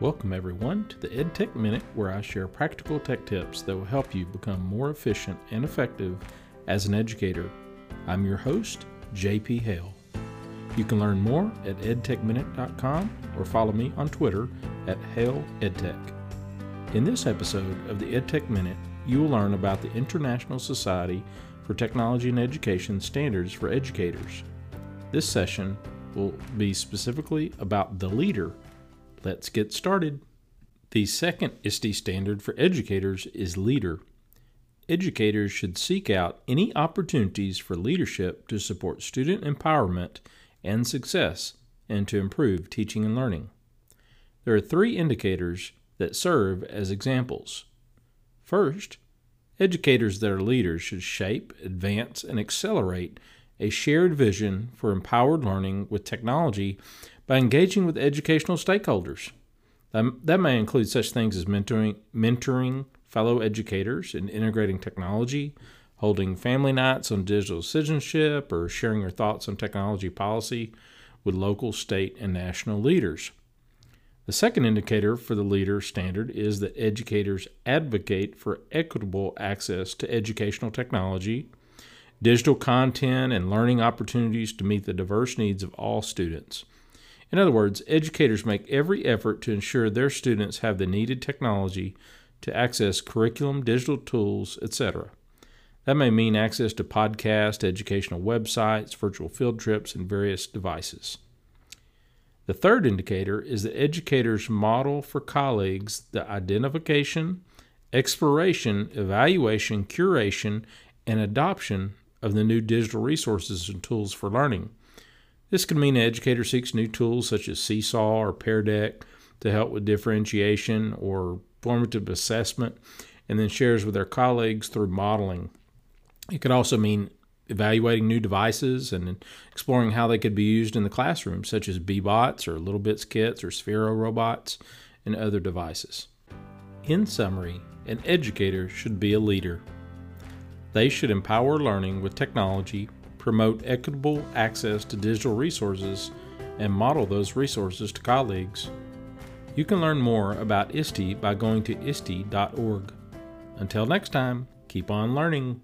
Welcome, everyone, to the EdTech Minute, where I share practical tech tips that will help you become more efficient and effective as an educator. I'm your host, JP Hale. You can learn more at edtechminute.com or follow me on Twitter at HaleEdTech. In this episode of the EdTech Minute, you will learn about the International Society for Technology and Education standards for educators. This session will be specifically about the leader. Let's get started. The second ISTE standard for educators is leader. Educators should seek out any opportunities for leadership to support student empowerment and success and to improve teaching and learning. There are three indicators that serve as examples. First, educators that are leaders should shape, advance, and accelerate a shared vision for empowered learning with technology by engaging with educational stakeholders. That may include such things as mentoring, mentoring fellow educators and integrating technology, holding family nights on digital citizenship, or sharing your thoughts on technology policy with local, state, and national leaders. The second indicator for the leader standard is that educators advocate for equitable access to educational technology, digital content, and learning opportunities to meet the diverse needs of all students. In other words, educators make every effort to ensure their students have the needed technology to access curriculum, digital tools, etc. That may mean access to podcasts, educational websites, virtual field trips, and various devices. The third indicator is that educators model for colleagues the identification, exploration, evaluation, curation, and adoption of the new digital resources and tools for learning. This can mean an educator seeks new tools such as Seesaw or Pear Deck to help with differentiation or formative assessment, and then shares with their colleagues through modeling. It could also mean evaluating new devices and exploring how they could be used in the classroom, such as Bee-Bots or littleBits kits or Sphero robots and other devices. In summary, an educator should be a leader. They should empower learning with technology, promote equitable access to digital resources, and model those resources to colleagues. You can learn more about ISTE by going to ISTE.org. Until next time, keep on learning.